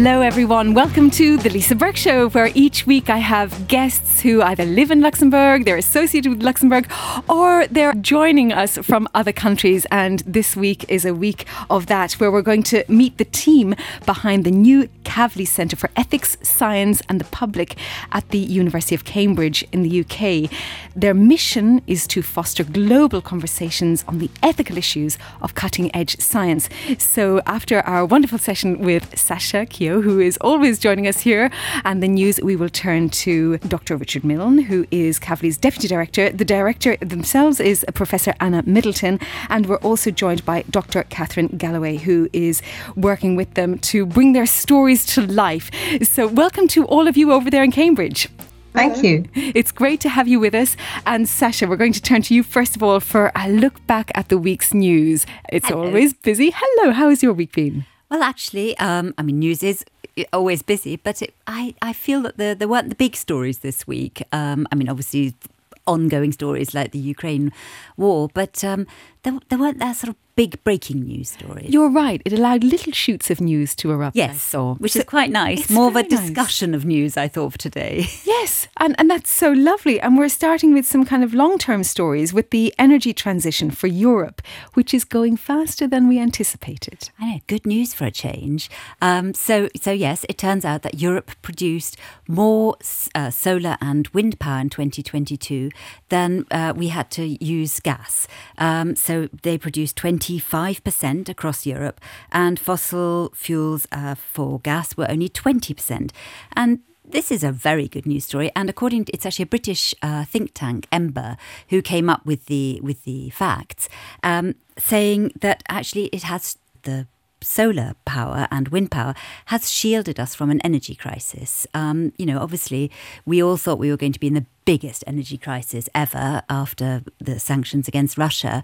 Hello, everyone. Welcome to the Lisa Burke Show, where each week I have guests who either live in Luxembourg, they're associated with Luxembourg, or they're joining us from other countries. And this week is a week of that, where we're going to meet the team behind the new Kavli Centre for Ethics, Science and the Public at the University of Cambridge in the UK. Their mission is to foster global conversations on the ethical issues of cutting edge science. So, after our wonderful session with Sasha Who is always joining us here, and the news, we will turn to Dr. Richard Milne, who is Kavli's Deputy Director. The Director themselves is Professor Anna Middleton, and we're also joined by Dr. Catherine Galloway, who is working with them to bring their stories to life. So, welcome to all of you over there in Cambridge. Thank you. It's great to have you with us. And Sasha, we're going to turn to you first of all for a look back at the week's news. It's Hello. always busy. Hello, how has your week been? Well, actually, um, I mean, news is always busy, but it, I, I feel that there, there weren't the big stories this week. Um, I mean, obviously, ongoing stories like the Ukraine war, but um, there, there weren't that sort of big breaking news stories. You're right. It allowed little shoots of news to erupt. I yes, saw. which So- is quite nice. More of a very nice. discussion of news, I thought, for today. Yes, and, and that's so lovely. And we're starting with some kind of long term stories with the energy transition for Europe, which is going faster than we anticipated. I know, good news for a change. Um, so, so yes, it turns out that Europe produced more uh, solar and wind power in 2022 than uh, we had to use gas. Um, so they produced 25% across Europe, and fossil fuels uh, for gas were only 20%. And this is a very good news story, and according to it's actually a British uh, think tank, Ember, who came up with the with the facts, um, saying that actually it has the solar power and wind power has shielded us from an energy crisis. Um, you know, obviously, we all thought we were going to be in the biggest energy crisis ever after the sanctions against Russia.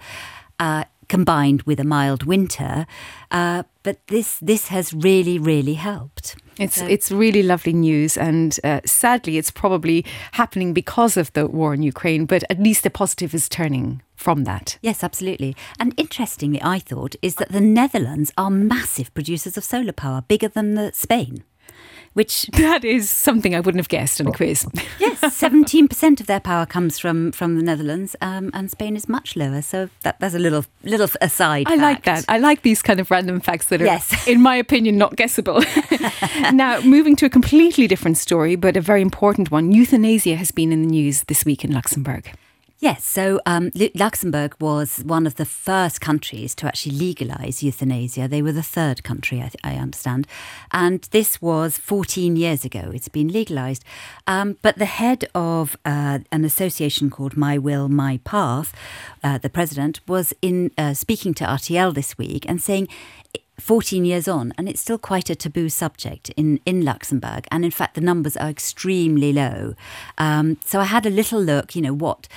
Uh, combined with a mild winter, uh, but this this has really really helped. It's So- it's really lovely news, and uh, sadly, it's probably happening because of the war in Ukraine. But at least the positive is turning from that. Yes, absolutely. And interestingly, I thought is that the Netherlands are massive producers of solar power, bigger than the Spain, which That is something I wouldn't have guessed in a quiz. yes, seventeen percent of their power comes from from the Netherlands, um, and Spain is much lower. So that, that's a little little aside. I like that. I like these kind of random facts that are, Yes. in my opinion, not guessable. now, moving to a completely different story, but a very important one. Euthanasia has been in the news this week in Luxembourg. Yes, so um, Luxembourg was one of the first countries to actually legalise euthanasia. They were the third country, I, I understand. And this was 14 years ago. It's been legalised. Um, but the head of uh, an association called My Will, My Path, uh, the president, was in uh, speaking to RTL this week and saying 14 years on, and it's still quite a taboo subject in, in Luxembourg. And in fact, the numbers are extremely low. Um, so I had a little look, you know, what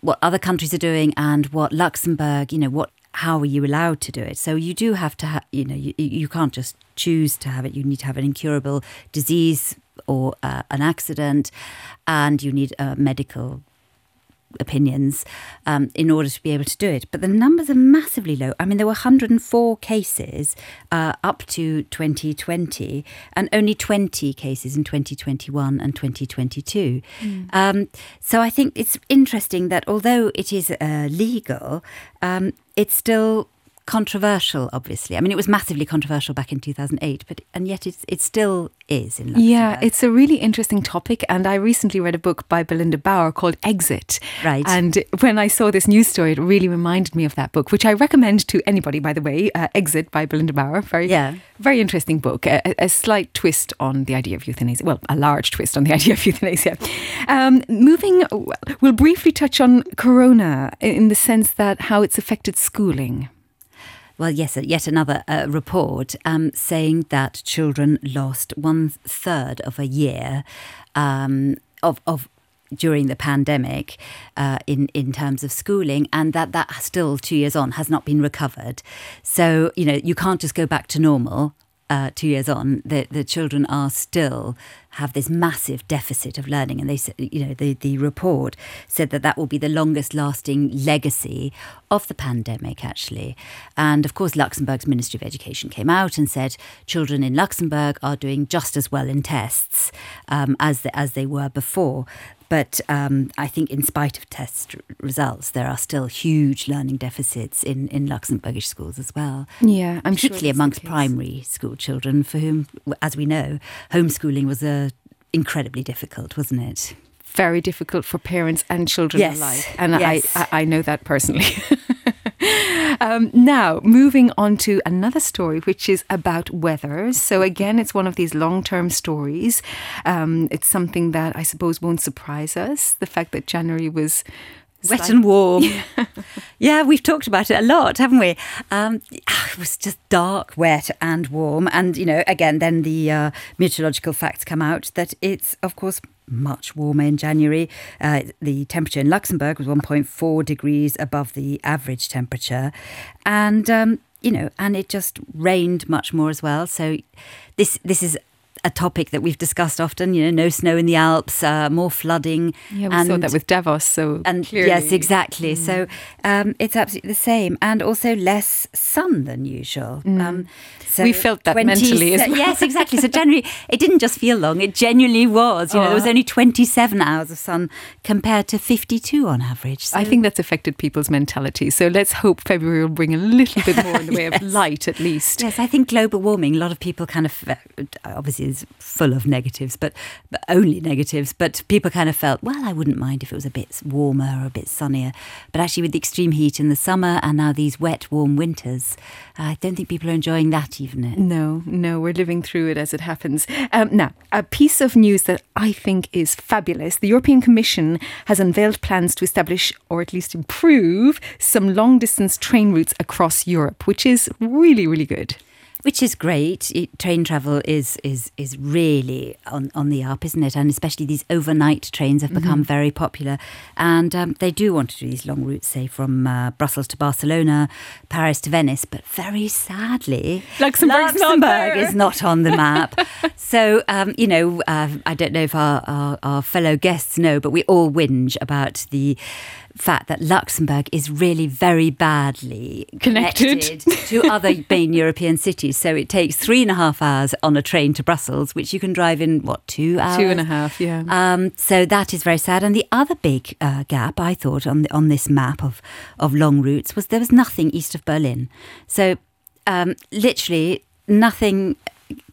what other countries are doing and what Luxembourg, you know, what how are you allowed to do it? So you do have to, ha- you know, you, you can't just choose to have it. You need to have an incurable disease or uh, an accident, and you need a medical opinions um, in order to be able to do it. But the numbers are massively low. I mean, there were 104 cases uh, up to 2020 and only 20 cases in 2021 and 2022. Um, so I think it's interesting that although it is uh, legal, um, it's still controversial obviously i mean it was massively controversial back in 2008 but and yet it's, it still is in Luxembourg. Yeah, it's a really interesting topic. And I recently read a book by Belinda Bauer called Exit. Right. And when I saw this news story, it really reminded me of that book, which I recommend to anybody, by the way. Uh, Exit by Belinda Bauer. Very, Yeah. very interesting book. A, a slight twist on the idea of euthanasia. Well, a large twist on the idea of euthanasia. Um, moving, we'll briefly touch on Corona in the sense that how it's affected schooling. Well, yes, yet another uh, report um, saying that children lost one third of a year um, of, of during the pandemic uh, in in terms of schooling, and that that still two years on has not been recovered. So you know you can't just go back to normal. Uh, two years on, the the children are still have this massive deficit of learning. And they you know, the, the report said that that will be the longest lasting legacy of the pandemic, actually. And of course, Luxembourg's Ministry of Education came out and said children in Luxembourg are doing just as well in tests um, as, the, as they were before. But um, I think, in spite of test results, there are still huge learning deficits in, in Luxembourgish schools as well. Yeah, I'm particularly sure amongst primary school children, for whom, as we know, homeschooling was a incredibly difficult, wasn't it? Very difficult for parents and children yes. alike, and yes. I, I know that personally. Um, now, moving on to another story, which is about weather. So, again, it's one of these long term stories. Um, it's something that I suppose won't surprise us the fact that January was wet and warm. yeah, we've talked about it a lot, haven't we? Um, it was just dark, wet, and warm. And, you know, again, then the uh, meteorological facts come out that it's, of course, much warmer in January. Uh, the temperature in Luxembourg was 1.4 degrees above the average temperature. And, um, you know, and it just rained much more as well. So this this is a topic that we've discussed often. You know, no snow in the Alps, uh, more flooding. Yeah, we and, saw that with Davos. So and clearly. yes, exactly. Mm. So um, it's absolutely the same, and also less sun than usual. Mm. Um, so we felt that 20, mentally well. Yes, exactly. So generally, it didn't just feel long; it genuinely was. You know, there was only twenty-seven hours of sun compared to fifty-two on average. So. I think that's affected people's mentality. So let's hope February will bring a little bit more in the way yes. of light, at least. Yes, I think global warming. A lot of people kind of uh, obviously is full of negatives, but, but only negatives. But people kind of felt, well, I wouldn't mind if it was a bit warmer or a bit sunnier. But actually, with the extreme heat in the summer and now these wet, warm winters, I don't think people are enjoying that even. No, no, we're living through it as it happens. Um, now, a piece of news that I think is fabulous the European Commission has unveiled plans to establish or at least improve some long distance train routes across Europe, which is really, really good which is great. It, train travel is is is really on, on the up, isn't it? And especially these overnight trains have become mm-hmm. very popular, and um, they do want to do these long routes, say from uh, Brussels to Barcelona, Paris to Venice. But very sadly, Luxembourg's Luxembourg is not on the map. so um, you know, uh, I don't know if our, our, our fellow guests know, but we all whinge about the fact that Luxembourg is really very badly connected, connected to other main European cities. So it takes three and a half hours on a train to Brussels, which you can drive in, what, two hours? Two and a half, yeah. Um, so that is very sad. And the other big uh, gap, I thought, on, the, on this map of, of long routes was there was nothing east of Berlin. So um, literally nothing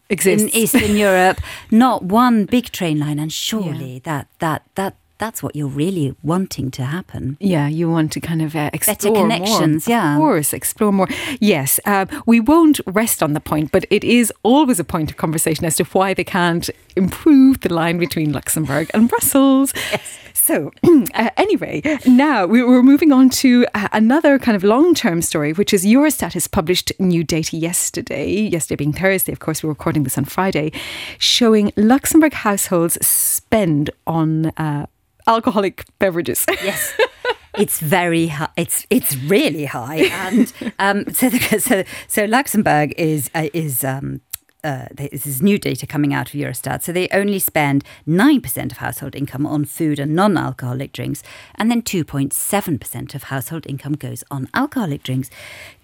exists in Eastern Europe. Not one big train line, and surely yeah. that that that that's what you're really wanting to happen. Yeah, you want to kind of uh, explore better connections. More. Yeah, of course, explore more. Yes, uh, we won't rest on the point, but it is always a point of conversation as to why they can't improve the line between Luxembourg and Brussels. Yes. So, uh, anyway, now we're moving on to uh, another kind of long term story, which is Eurostat has published new data yesterday, yesterday being Thursday, of course, we're recording this on Friday, showing Luxembourg households spend on uh, alcoholic beverages. Yes. it's very high. It's it's really high, and um, so the, so so Luxembourg is uh, is um, uh, this is new data coming out of Eurostat. So they only spend 9% of household income on food and non alcoholic drinks, and then 2.7% of household income goes on alcoholic drinks,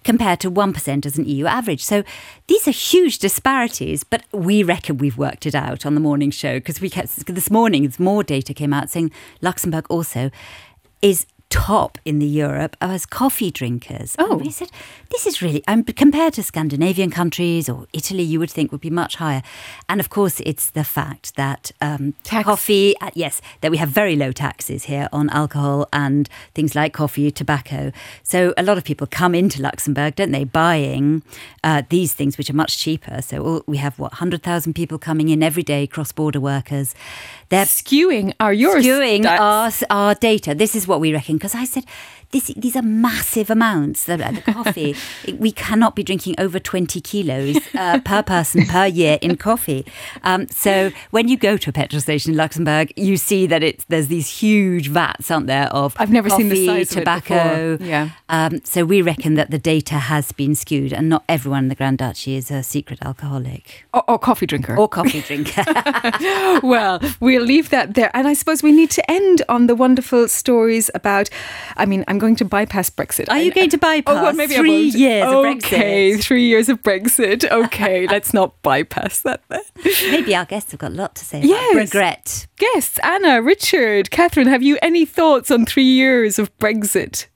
compared to 1% as an EU average. So these are huge disparities, but we reckon we've worked it out on the morning show because we kept this morning, more data came out saying Luxembourg also is top in the Europe as coffee drinkers. Oh, and we said this is really um, compared to Scandinavian countries or Italy, you would think would be much higher. And of course, it's the fact that um, coffee, uh, yes, that we have very low taxes here on alcohol and things like coffee, tobacco. So a lot of people come into Luxembourg, don't they, buying uh, these things which are much cheaper. So all, we have what hundred thousand people coming in every day, cross-border workers. They're skewing our yours skewing our, our data. This is what we reckon because I said this, these are massive amounts. The, the coffee, we cannot be drinking over 20 kilos uh, per person per year in coffee. Um, so when you go to a petrol station in Luxembourg, you see that it's there's these huge vats, aren't there, of I've never coffee, seen the size tobacco. Yeah. Um, so we reckon that the data has been skewed, and not everyone in the Grand Duchy is a secret alcoholic or, or coffee drinker or coffee drinker. well, we'll leave that there, and I suppose we need to end on the wonderful stories about. I mean, I'm going to bypass Brexit. Are you going to bypass? Oh, well, maybe three I won't. years okay, of Brexit. Okay, three years of Brexit. Okay, let's not bypass that then. Maybe our guests have got a lot to say about Yes. regret. Guests, Anna, Richard, Catherine, have you any thoughts on three years of Brexit?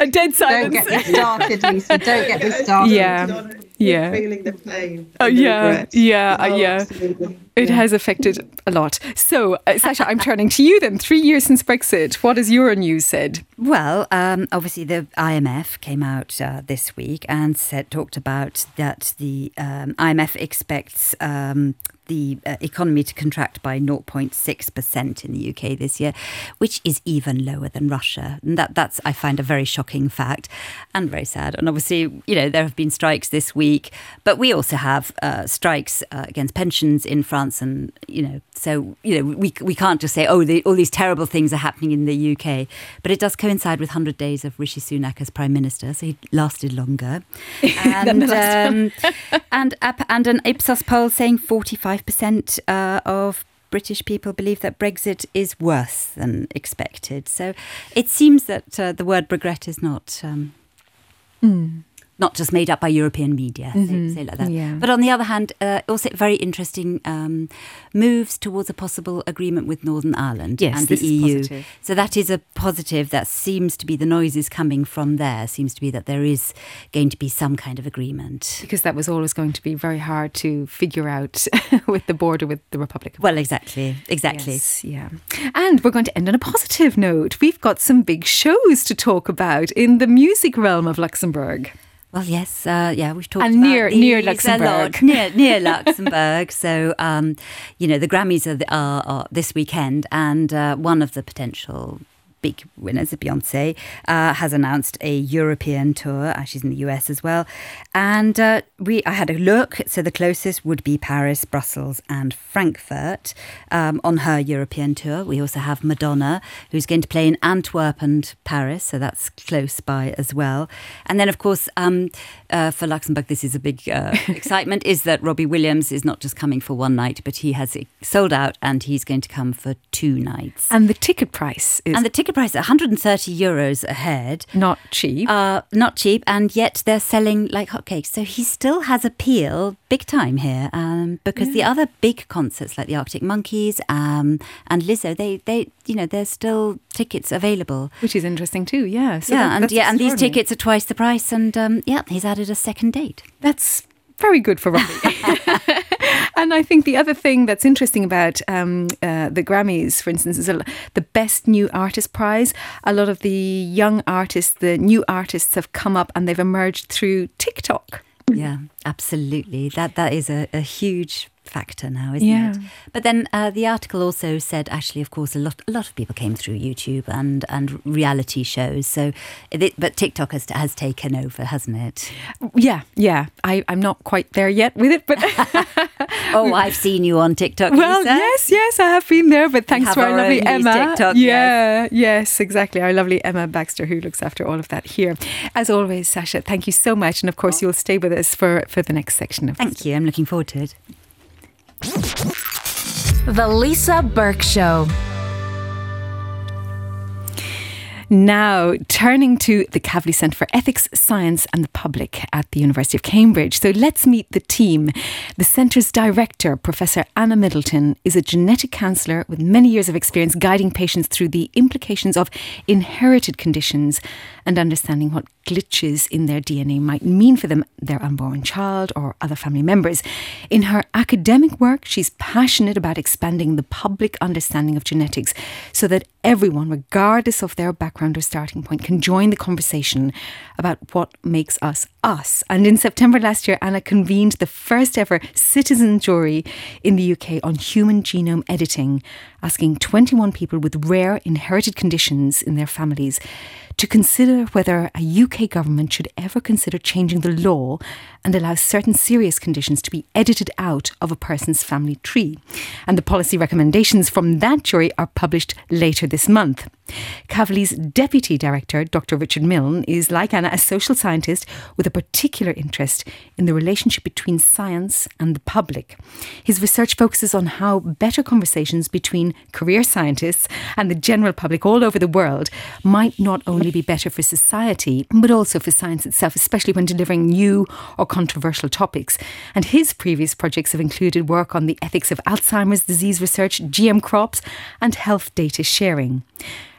A dead silence. Don't get me started, Lisa. Don't get me started. Yeah. Yeah. feeling the pain. Oh, yeah, regret. yeah, uh, Oh, yeah. absolutely. It Yeah. has affected a lot. So, uh, Sasha, I'm turning to you then. Three years since Brexit. What has your news said? Well, um, obviously the IMF came out uh, this week and said talked about that the um, IMF expects um, the uh, economy to contract by 0.6% in the UK this year, which is even lower than Russia. And that that's I find a very shocking fact and very sad. And obviously, you know, there have been strikes this week, but we also have uh, strikes uh, against pensions in France, and you know, so you know, we we can't just say, oh, the, all these terrible things are happening in the UK, but it does coincide with 100 days of Rishi Sunak as prime minister, so he lasted longer, and um, and and an Ipsos poll saying 45% uh, of British people believe that Brexit is worse than expected. So it seems that uh, the word regret is not. Um, Not just made up by European media, say, say like that. Yeah. But on the other hand, uh, also very interesting um, moves towards a possible agreement with Northern Ireland Yes, and the EU. So that is a positive. That seems to be the noises coming from there. Seems to be that there is going to be some kind of agreement. Because that was always going to be very hard to figure out with the border with the Republic Well, exactly, exactly. Yes, yeah. And we're going to end on a positive note. We've got some big shows to talk about in the music realm of Luxembourg. Well, yes, uh, yeah, we've talked And about near- near Luxembourg. near near Luxembourg. so, um, you know, the Grammys are, the, are, are this weekend, and uh, one of the potential big winners, Beyonce, uh, has announced a European tour. Uh, she's in the US as well, and uh, we I had a look. So the closest would be Paris, Brussels, and Frankfurt um, on her European tour. We also have Madonna, who's going to play in Antwerp and Paris, so that's close by as well. And then, of course, um, uh, for Luxembourg, this is a big uh, excitement: is that Robbie Williams is not just coming for one night, but he has sold out, and he's going to come for two nights. And the ticket price is And the ticket price, 130 euros a head. not cheap. Uh, not cheap, and yet they're selling like hotcakes. So he still has appeal big time here, um, because the other big concerts like the Arctic Monkeys um, and Lizzo, they, they, you know, there's still tickets available. which is interesting too, yeah. So yeah, that- and yeah, and these tickets are twice the price, and um, yeah, he's added a second date. That's very good for Robbie. and I think the other thing that's interesting about um, uh, the Grammys, for instance, is a, the Best New Artist Prize. A lot of the young artists, the new artists, have come up and they've emerged through TikTok. Yeah, absolutely. That that is a, a huge factor now, isn't Yeah. it? But then uh, the article also said, actually, of course, a lot a lot of people came through YouTube and and reality shows. So, it, but TikTok has has taken over, hasn't it? Yeah, yeah. I, I'm not quite there yet with it, but Oh, I've seen you on TikTok. well, Lisa. yes, yes, I have been there. But thanks to our our lovely Emma. TikTok, yeah, yes, exactly. Our lovely Emma Baxter, who looks after all of that here. As always, Sasha, thank you so much, and of course, you'll stay with us for for the next section of Thank you. I'm looking forward to it. The Lisa Burke Show. Now, turning to the Kavli Centre for Ethics, Science and the Public at the University of Cambridge. So let's meet the team. The centre's director, Professor Anna Middleton, is a genetic counsellor with many years of experience guiding patients through the implications of inherited conditions and understanding what glitches in their DNA might mean for them, their unborn child, or other family members. In her academic work, she's passionate about expanding the public understanding of genetics so that everyone, regardless of their background or starting point, can join the conversation about what makes us us. And in September last year, Anna convened the first ever citizen jury in the UK on human genome editing, asking 21 people with rare inherited conditions in their families to consider whether a UK government should ever consider changing the law and allow certain serious conditions to be edited out of a person's family tree. And the policy recommendations from that jury are published later this month. Kavli's deputy director, Dr. Richard Milne, is like Anna, a social scientist with a particular interest in the relationship between science and the public. His research focuses on how better conversations between career scientists and the general public all over the world might not only be better for society, but also for science itself, especially when delivering new or controversial topics. And his previous projects have included work on the ethics of Alzheimer's disease research, GM crops, and health data sharing.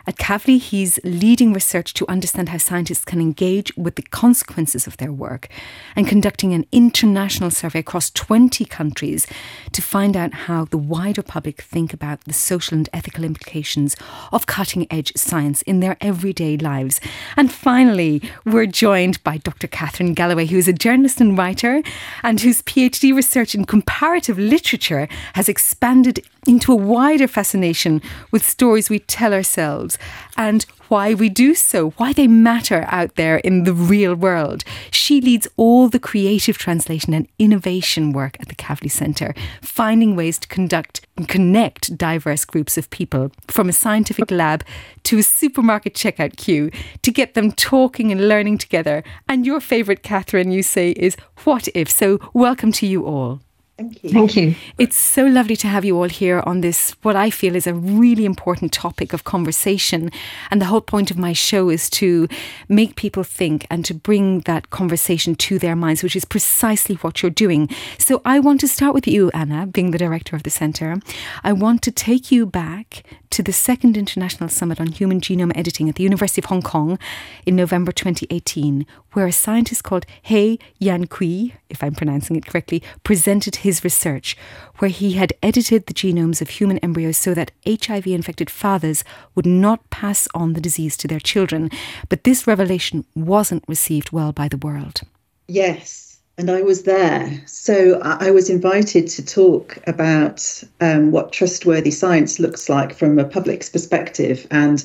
At Kavli, he's leading research to understand how scientists can engage with the consequences of their work and conducting an international survey across 20 countries to find out how the wider public think about the social and ethical implications of cutting edge science in their everyday lives. And finally, we're joined by Dr. Catherine Galloway, who is a journalist and writer and whose PhD research in comparative literature has expanded into a wider fascination with stories we tell ourselves and why we do so, why they matter out there in the real world. She leads all the creative translation and innovation work at the Kavli Centre, finding ways to conduct and connect diverse groups of people from a scientific lab to a supermarket checkout queue to get them talking and learning together. And your favourite, Catherine, you say, is what if? So, welcome to you all. Thank you. Thank you. It's so lovely to have you all here on this, what I feel is a really important topic of conversation. And the whole point of my show is to make people think and to bring that conversation to their minds, which is precisely what you're doing. So I want to start with you, Anna, being the director of the centre. I want to take you back to the second International Summit on Human Genome Editing at the University of Hong Kong in November 2018, where a scientist called He Jiankui, if I'm pronouncing it correctly, presented his research, where he had edited the genomes of human embryos so that HIV infected fathers would not pass on the disease to their children. But this revelation wasn't received well by the world. Yes. And I was there. So I was invited to talk about um, what trustworthy science looks like from a public's perspective and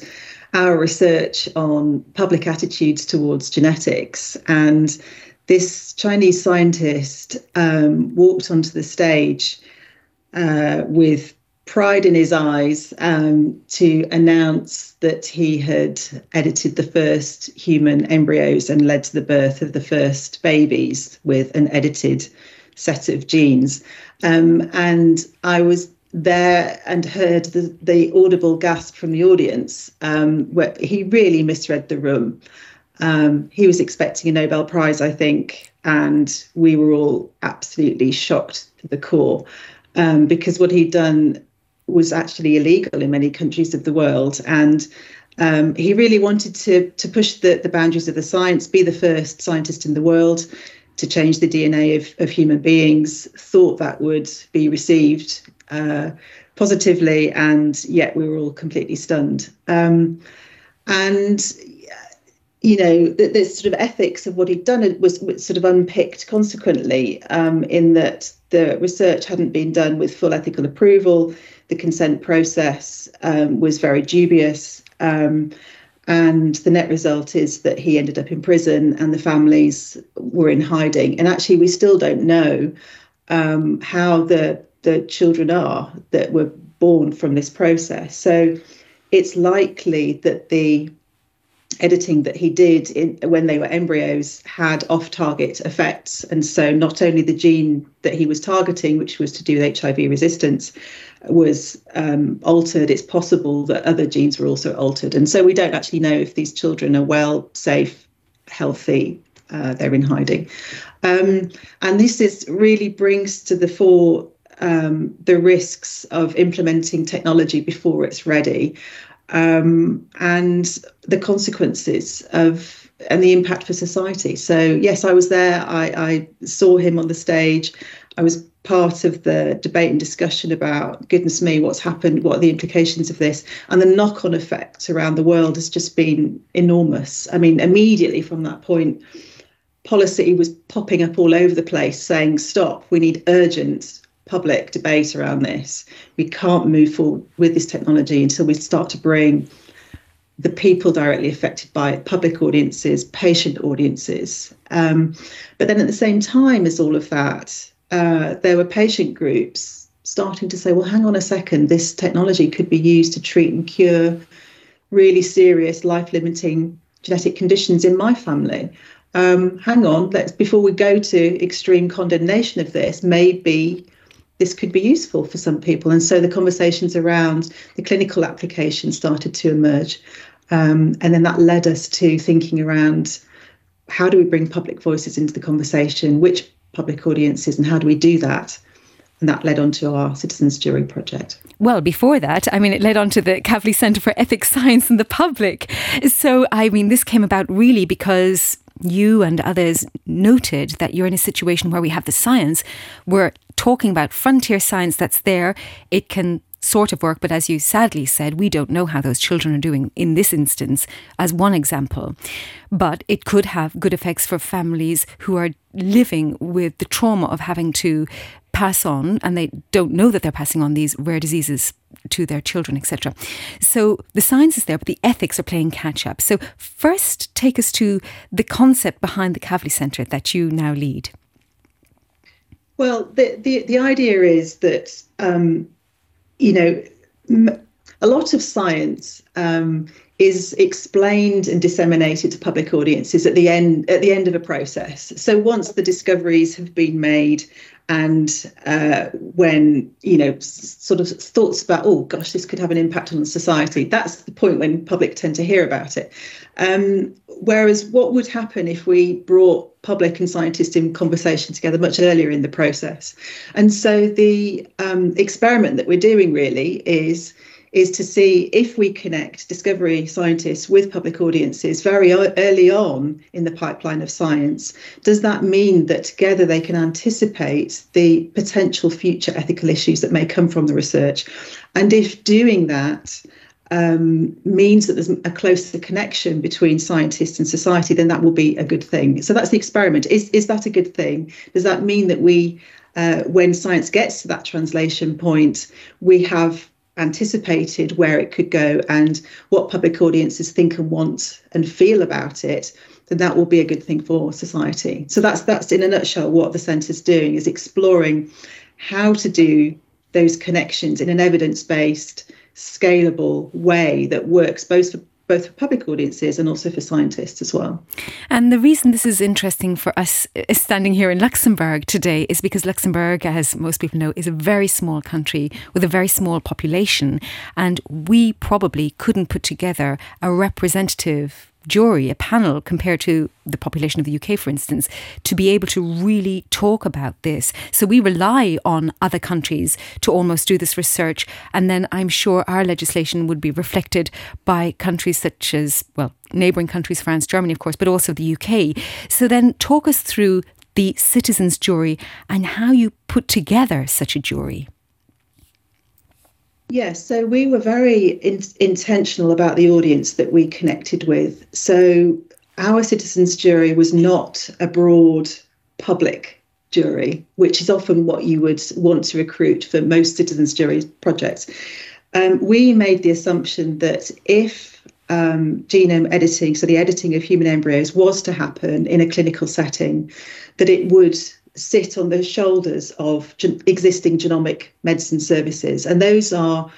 our research on public attitudes towards genetics. And this Chinese scientist um, walked onto the stage uh, with pride in his eyes um, to announce that he had edited the first human embryos and led to the birth of the first babies with an edited set of genes. Um, and I was there and heard the, the audible gasp from the audience um, where he really misread the room. Um, he was expecting a Nobel Prize, I think, and we were all absolutely shocked to the core um, because what he'd done was actually illegal in many countries of the world. And um, he really wanted to, to push the, the boundaries of the science, be the first scientist in the world to change the DNA of, of human beings, thought that would be received uh, positively, and yet we were all completely stunned. Um, and you know, the, the, sort of ethics of what he'd done was, was sort of unpicked consequently, um, in that the research hadn't been done with full ethical approval. The consent process um, was very dubious. Um, and the net result is that he ended up in prison and the families were in hiding. And actually, we still don't know um, how the the children are that were born from this process. So it's likely that the editing that he did in, when they were embryos had off target effects. And so not only the gene that he was targeting, which was to do with HIV resistance, was um, altered, it's possible that other genes were also altered. And so we don't actually know if these children are well, safe, healthy. Uh, they're in hiding. Um, and this is really brings to the fore um, the risks of implementing technology before it's ready um, and the consequences of and the impact for society. So yes, I was there. I, I saw him on the stage. I was part of the debate and discussion about goodness me, what's happened, what are the implications of this, and the knock-on effect around the world has just been enormous. I mean, immediately from that point, policy was popping up all over the place, saying, "Stop! We need urgent." Public debate around this. We can't move forward with this technology until we start to bring the people directly affected by it, public audiences, patient audiences. Um, but then at the same time as all of that, uh, there were patient groups starting to say, well, hang on a second, this technology could be used to treat and cure really serious life limiting genetic conditions in my family. Um, hang on, let's before we go to extreme condemnation of this, maybe this could be useful for some people. And so the conversations around the clinical application started to emerge. Um, and then that led us to thinking around how do we bring public voices into the conversation, which public audiences, and how do we do that? And that led on to our Citizens Jury project. Well, before that, I mean, it led on to the Kavli Centre for Ethics, Science and the Public. So, I mean, this came about really because you and others noted that you're in a situation where we have the science, we're talking about frontier science that's there. It can sort of work, but as you sadly said, we don't know how those children are doing in this instance, as one example. But it could have good effects for families who are living with the trauma of having to pass on and they don't know that they're passing on these rare diseases to their children etc so the science is there but the ethics are playing catch up. So first take us to the concept behind the Kavli Centre that you now lead. Well the the, the idea is that um, you know, a lot of science um, is explained and disseminated to public audiences at the end at the end of a process. So once the discoveries have been made, and uh, when you know sort of thoughts about oh gosh this could have an impact on society, that's the point when public tend to hear about it. Um, whereas what would happen if we brought public and scientists in conversation together much earlier in the process? And so the um, experiment that we're doing really is is to see if we connect discovery scientists with public audiences very early on in the pipeline of science. Does that mean that together they can anticipate the potential future ethical issues that may come from the research? And if doing that, um, means that there's a closer connection between scientists and society, then that will be a good thing. So that's the experiment. Is is that a good thing? Does that mean that we, uh, when science gets to that translation point, we have anticipated where it could go and what public audiences think and want and feel about it? Then that will be a good thing for society. So that's that's in a nutshell what the centre's doing is exploring how to do those connections in an evidence-based scalable way that works both for both for public audiences and also for scientists as well. And the reason this is interesting for us uh, standing here in Luxembourg today is because Luxembourg, as most people know, is a very small country with a very small population. And we probably couldn't put together a representative jury, a panel, compared to the population of the UK, for instance, to be able to really talk about this. So we rely on other countries to almost do this research. And then I'm sure our legislation would be reflected by countries such as, well, neighbouring countries, France, Germany, of course, but also the UK. So then talk us through the citizens' jury and how you put together such a jury. Yes, so we were very in- intentional about the audience that we connected with. So our citizens' jury was not a broad public jury, which is often what you would want to recruit for most citizens' jury projects. Um, we made the assumption that if um, genome editing, so the editing of human embryos, was to happen in a clinical setting, that it would sit on the shoulders of gen- existing genomic medicine services. And those are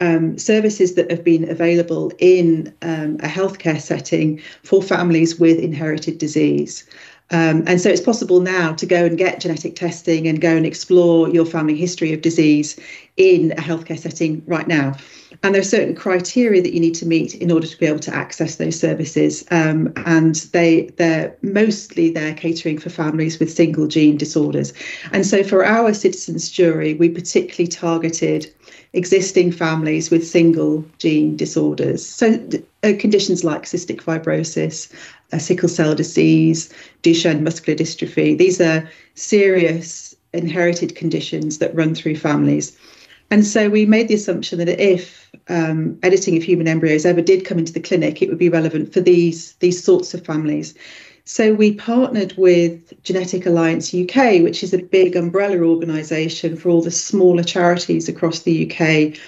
um, services that have been available in um, a healthcare setting for families with inherited disease. Um, and so it's possible now to go and get genetic testing and go and explore your family history of disease in a healthcare setting right now. And there are certain criteria that you need to meet in order to be able to access those services. Um, and they they're mostly they're catering for families with single gene disorders. And so for our citizens jury, we particularly targeted existing families with single gene disorders. So uh, conditions like cystic fibrosis, uh, sickle cell disease, Duchenne muscular dystrophy. These are serious inherited conditions that run through families. And so we made the assumption that if um, editing of human embryos ever did come into the clinic, it would be relevant for these these sorts of families. So we partnered with Genetic Alliance UK, which is a big umbrella organisation for all the smaller charities across the UK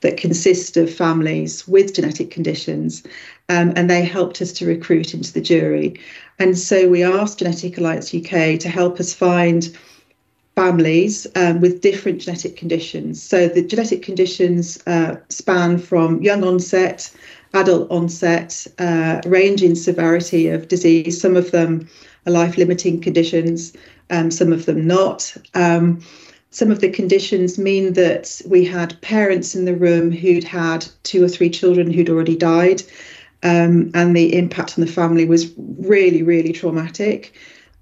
that consist of families with genetic conditions. Um, and they helped us to recruit into the jury. And so we asked Genetic Alliance UK to help us find families um, with different genetic conditions. So the genetic conditions uh, span from young onset adult onset, uh, range in severity of disease. Some of them are life limiting conditions, um, some of them not. Um, some of the conditions mean that we had parents in the room who'd had two or three children who'd already died, um, and the impact on the family was really, really traumatic.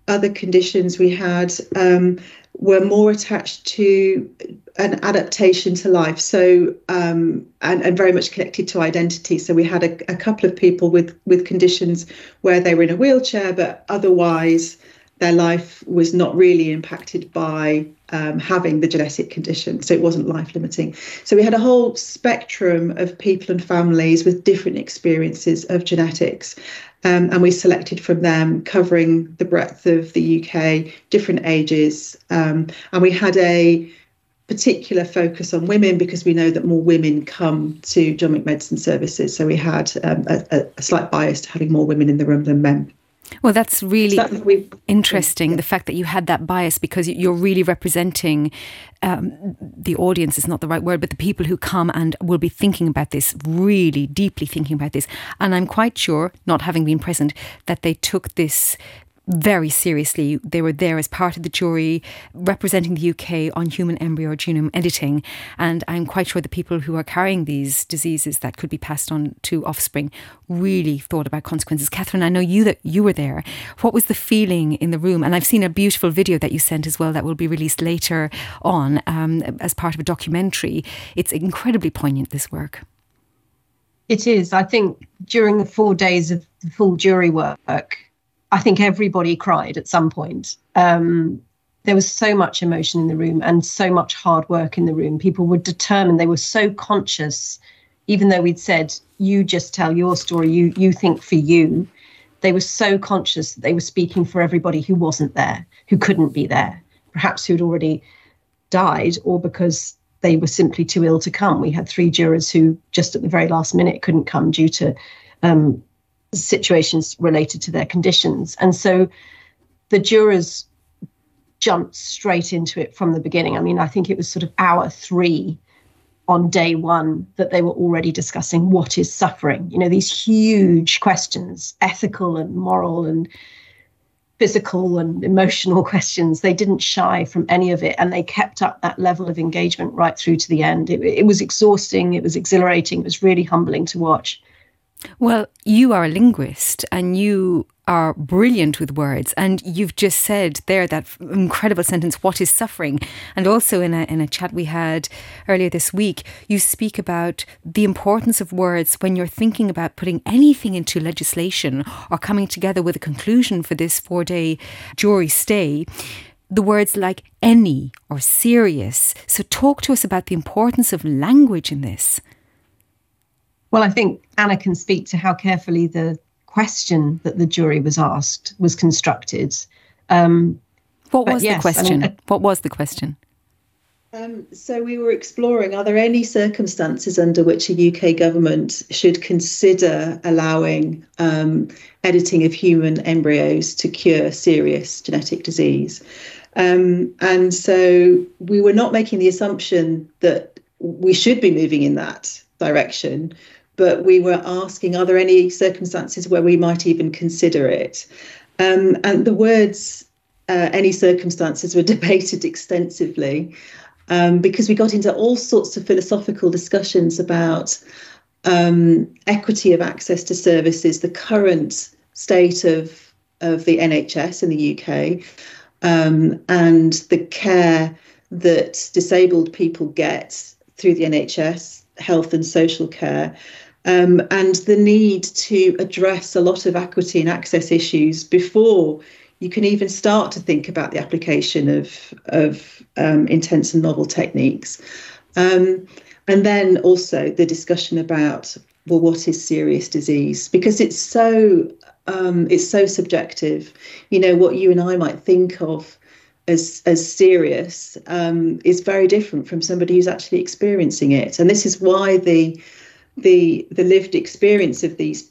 Other conditions we had um, were more attached to an adaptation to life. So um, and, and very much connected to identity. So we had a, a, couple of people with with conditions where they were in a wheelchair but otherwise their life was not really impacted by um, having the genetic condition. So it wasn't life limiting. So we had a whole spectrum of people and families with different experiences of genetics um, and we selected from them covering the breadth of the UK, different ages. Um, and we had a particular focus on women because we know that more women come to genomic medicine services. So we had um, a, a, slight bias to having more women in the room than men. Well, that's really so interesting. The fact that you had that bias because you're really representing um, the audience is not the right word, but the people who come and will be thinking about this, really deeply thinking about this. And I'm quite sure, not having been present, that they took this very seriously. They were there as part of the jury representing the UK on human embryo genome editing. And I'm quite sure the people who are carrying these diseases that could be passed on to offspring really thought about consequences. Catherine, I know you that you were there. What was the feeling in the room? And I've seen a beautiful video that you sent as well that will be released later on um, as part of a documentary. It's incredibly poignant, this work. It is. I think during the four days of the full jury work, I think everybody cried at some point. Um, there was so much emotion in the room and so much hard work in the room. People were determined. They were so conscious, even though we'd said, "You just tell your story. You you think for you." They were so conscious that they were speaking for everybody who wasn't there, who couldn't be there, perhaps who'd already died, or because they were simply too ill to come. We had three jurors who just at the very last minute couldn't come due to um, situations related to their conditions. And so the jurors jumped straight into it from the beginning. I mean, I think it was sort of hour three on day one that they were already discussing what is suffering. You know, these huge questions, ethical and moral and physical and emotional questions. They didn't shy from any of it and they kept up that level of engagement right through to the end. It, it was exhausting, it was exhilarating, it was really humbling to watch. Well, you are a linguist and you are brilliant with words. And you've just said there that incredible sentence, what is suffering? And also in a, in a chat we had earlier this week, you speak about the importance of words when you're thinking about putting anything into legislation or coming together with a conclusion for this four day jury stay the words like any or serious. So, talk to us about the importance of language in this. Well, I think Anna can speak to how carefully the question that the jury was asked was constructed. Um, what was yes, the question? I mean, uh, what was the question? Um, so we were exploring are there any circumstances under which a UK government should consider allowing um, editing of human embryos to cure serious genetic disease? Um, and so we were not making the assumption that we should be moving in that direction but we were asking, are there any circumstances where we might even consider it? Um, and the words, uh, any circumstances, were debated extensively um, because we got into all sorts of philosophical discussions about um, equity of access to services, the current state of, of the NHS in the UK, um, and the care that disabled people get through the NHS, health and social care, um, and the need to address a lot of equity and access issues before you can even start to think about the application of, of um, intense and novel techniques. Um, and then also the discussion about well, what is serious disease? Because it's so um, it's so subjective. You know what you and I might think of as as serious um, is very different from somebody who's actually experiencing it, and this is why the the the lived experience of these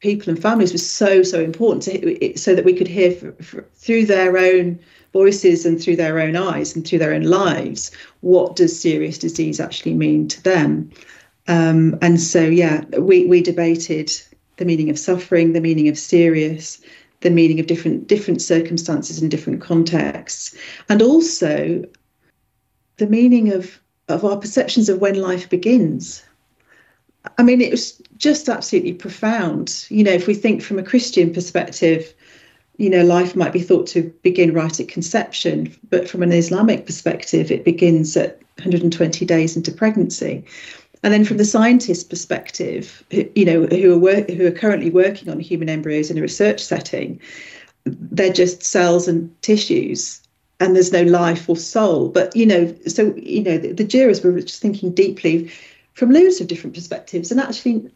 people and families was so so important to, so that we could hear for, for, through their own voices and through their own eyes and through their own lives what does serious disease actually mean to them? Um, and so yeah we we debated the meaning of suffering the meaning of serious the meaning of different different circumstances in different contexts and also the meaning of of our perceptions of when life begins I mean, it was just absolutely profound. You know, if we think from a Christian perspective, you know, life might be thought to begin right at conception, but from an Islamic perspective, it begins at 120 days into pregnancy. And then from the scientist perspective, you know, who are work, who are currently working on human embryos in a research setting, they're just cells and tissues and there's no life or soul. But, you know, so, you know, the, the jurors were just thinking deeply from loads of different perspectives. And actually,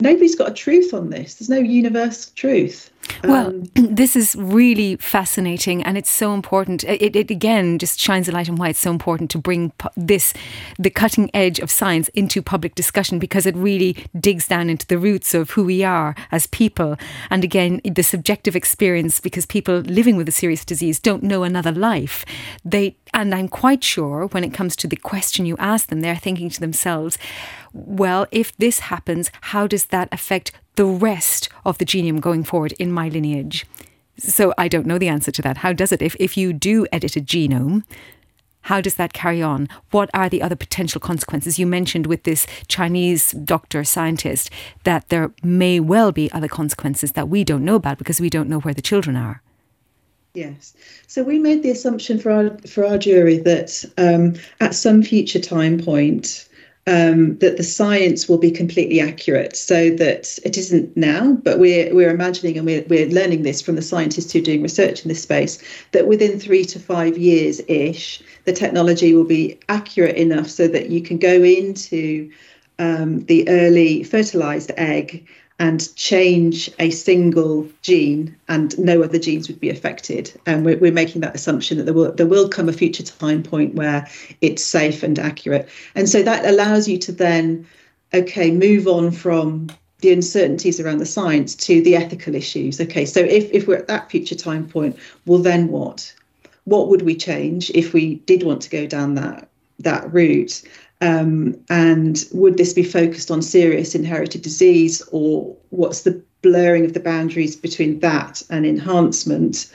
nobody's got a truth on this. There's no universal truth. Well, um, this is really fascinating, and it's so important. It, it, again just shines a light on why it's so important to bring this, the cutting edge of science, into public discussion because it really digs down into the roots of who we are as people. And again, the subjective experience, because people living with a serious disease don't know another life. They, and I'm quite sure when it comes to the question you ask them, they're thinking to themselves, well, if this happens, how does that affect the rest of the genome going forward in my lineage? So I don't know the answer to that. How does it? If, if you do edit a genome, how does that carry on? What are the other potential consequences? You mentioned with this Chinese doctor scientist that there may well be other consequences that we don't know about because we don't know where the children are. Yes. So we made the assumption for our for our jury that um, at some future time point, um, that the science will be completely accurate so that it isn't now, but we're, we're imagining and we're, we're learning this from the scientists who are doing research in this space, that within three to five years ish, the technology will be accurate enough so that you can go into um, the early fertilized egg and change a single gene and no other genes would be affected. And we're, we're, making that assumption that there will there will come a future time point where it's safe and accurate. And so that allows you to then, okay, move on from the uncertainties around the science to the ethical issues. Okay, so if, if we're at that future time point, well then what? What would we change if we did want to go down that that route? Um, and would this be focused on serious inherited disease, or what's the blurring of the boundaries between that and enhancement?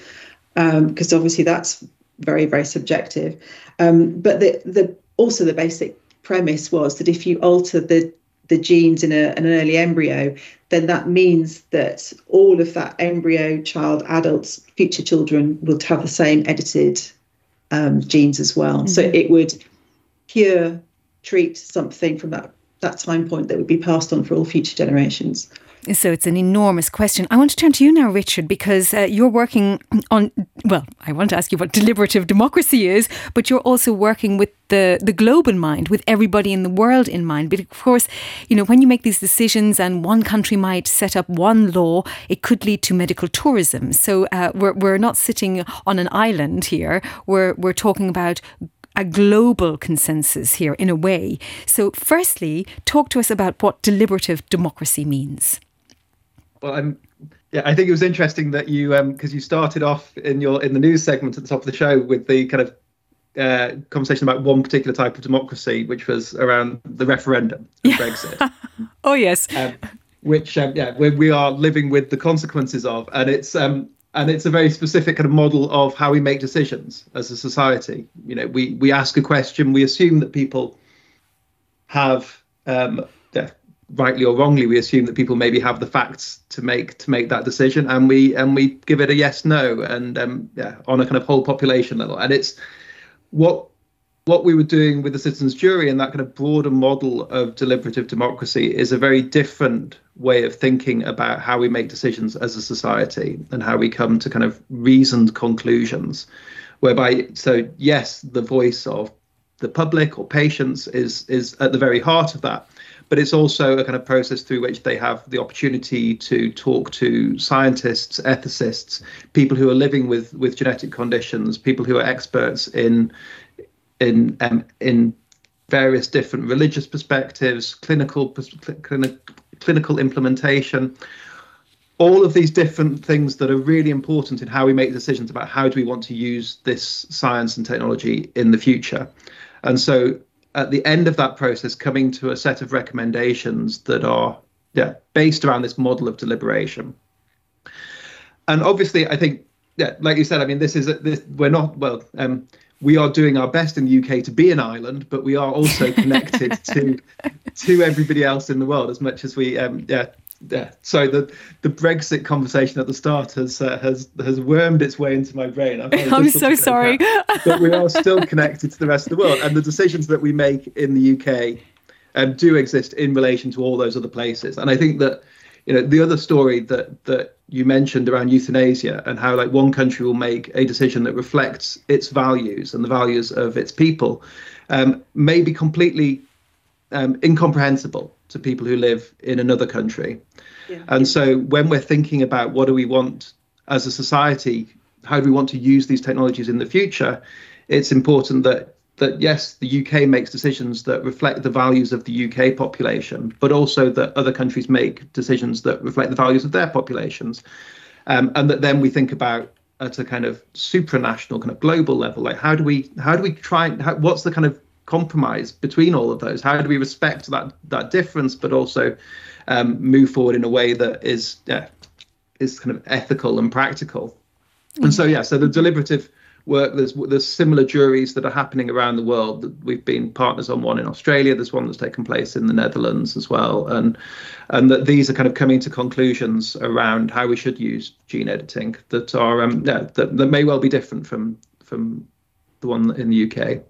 Because um, obviously that's very, very subjective. Um, but the, the also the basic premise was that if you alter the the genes in, a, in an early embryo, then that means that all of that embryo, child, adults, future children will have the same edited um, genes as well. Mm-hmm. So it would cure treat something from that that time point that would be passed on for all future generations. So it's an enormous question. I want to turn to you now, Richard, because uh, you're working on. Well, I want to ask you what deliberative democracy is, but you're also working with the the globe in mind, with everybody in the world in mind. But of course, you know when you make these decisions, and one country might set up one law, it could lead to medical tourism. So uh, we're we're not sitting on an island here. We're we're talking about a global consensus here in a way. So, firstly, talk to us about what deliberative democracy means. Well, I'm yeah, I think it was interesting that you because um, you started off in your in the news segment at the top of the show with the kind of uh, conversation about one particular type of democracy, which was around the referendum of yeah. Brexit. oh yes. Um, which um, yeah, we, we are living with the consequences of, and it's um, and it's a very specific kind of model of how we make decisions as a society. You know, we we ask a question, we assume that people have, um, rightly or wrongly, we assume that people maybe have the facts to make to make that decision, and we and we give it a yes no, and um, yeah, on a kind of whole population level. And it's what what we were doing with the citizens jury and that kind of broader model of deliberative democracy is a very different way of thinking about how we make decisions as a society and how we come to kind of reasoned conclusions whereby so yes the voice of the public or patients is is at the very heart of that but it's also a kind of process through which they have the opportunity to talk to scientists, ethicists, people who are living with with genetic conditions, people who are experts in in um, in various different religious perspectives, clinical clinical implementation, all of these different things that are really important in how we make decisions about how do we want to use this science and technology in the future. And so at the end of that process, coming to a set of recommendations that are yeah, based around this model of deliberation. And obviously, I think, yeah, like you said, I mean, this is this we're not well. Um, we are doing our best in the UK to be an island, but we are also connected to to everybody else in the world as much as we um, yeah yeah. So the the Brexit conversation at the start has uh, has has wormed its way into my brain. I'm, I'm so sorry, but we are still connected to the rest of the world, and the decisions that we make in the UK um, do exist in relation to all those other places. And I think that you know the other story that that you mentioned around euthanasia and how like one country will make a decision that reflects its values and the values of its people um, may be completely um, incomprehensible to people who live in another country. Yeah. And so when we're thinking about what do we want as a society, how do we want to use these technologies in the future, it's important that that yes, the UK makes decisions that reflect the values of the UK population, but also that other countries make decisions that reflect the values of their populations, um, and that then we think about at a kind of supranational, kind of global level, like how do we how do we try? How, what's the kind of compromise between all of those? How do we respect that that difference, but also um, move forward in a way that is yeah, is kind of ethical and practical? Mm-hmm. And so yeah, so the deliberative work. There's there's similar juries that are happening around the world. We've been partners on one in Australia. There's one that's taken place in the Netherlands as well, and and that these are kind of coming to conclusions around how we should use gene editing that are um, yeah, that, that may well be different from from the one in the UK.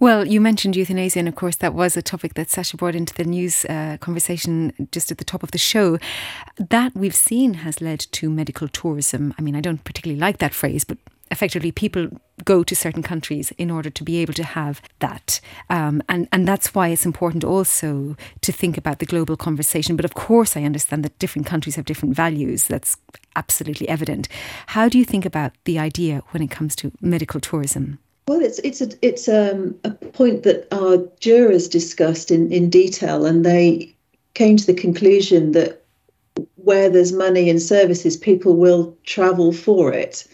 Well, you mentioned euthanasia, and of course, that was a topic that Sasha brought into the news uh, conversation just at the top of the show. That we've seen has led to medical tourism. I mean, I don't particularly like that phrase, but effectively people go to certain countries in order to be able to have that. Um, and, and that's why it's important also to think about the global conversation. But of course, I understand that different countries have different values. That's absolutely evident. How do you think about the idea when it comes to medical tourism? Well, it's it's a it's um, a point that our jurors discussed in, in detail, and they came to the conclusion that where there's money and services, people will travel for it.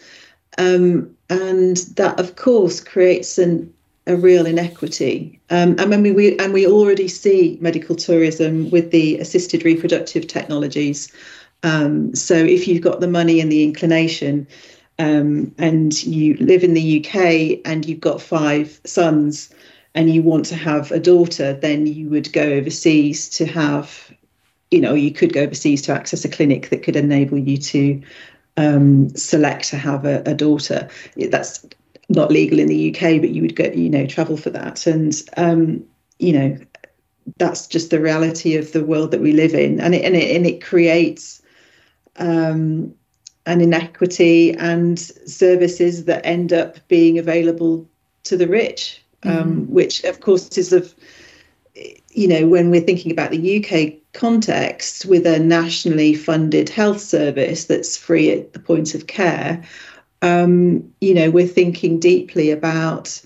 Um, and that, of course, creates an, a real inequity. Um, and when we, we and we already see medical tourism with the assisted reproductive technologies. Um, so if you've got the money and the inclination, um, and you live in the UK and you've got five sons, and you want to have a daughter, then you would go overseas to have, you know, you could go overseas to access a clinic that could enable you to um, select to have a, a, daughter. That's not legal in the UK, but you would go, you know, travel for that. And, um, you know, that's just the reality of the world that we live in. And it, and it, and it creates um, an inequity and services that end up being available to the rich, um, mm. which, of course, is of, you know, when we're thinking about the UK context with a nationally funded health service that's free at the point of care, um, you know, we're thinking deeply about,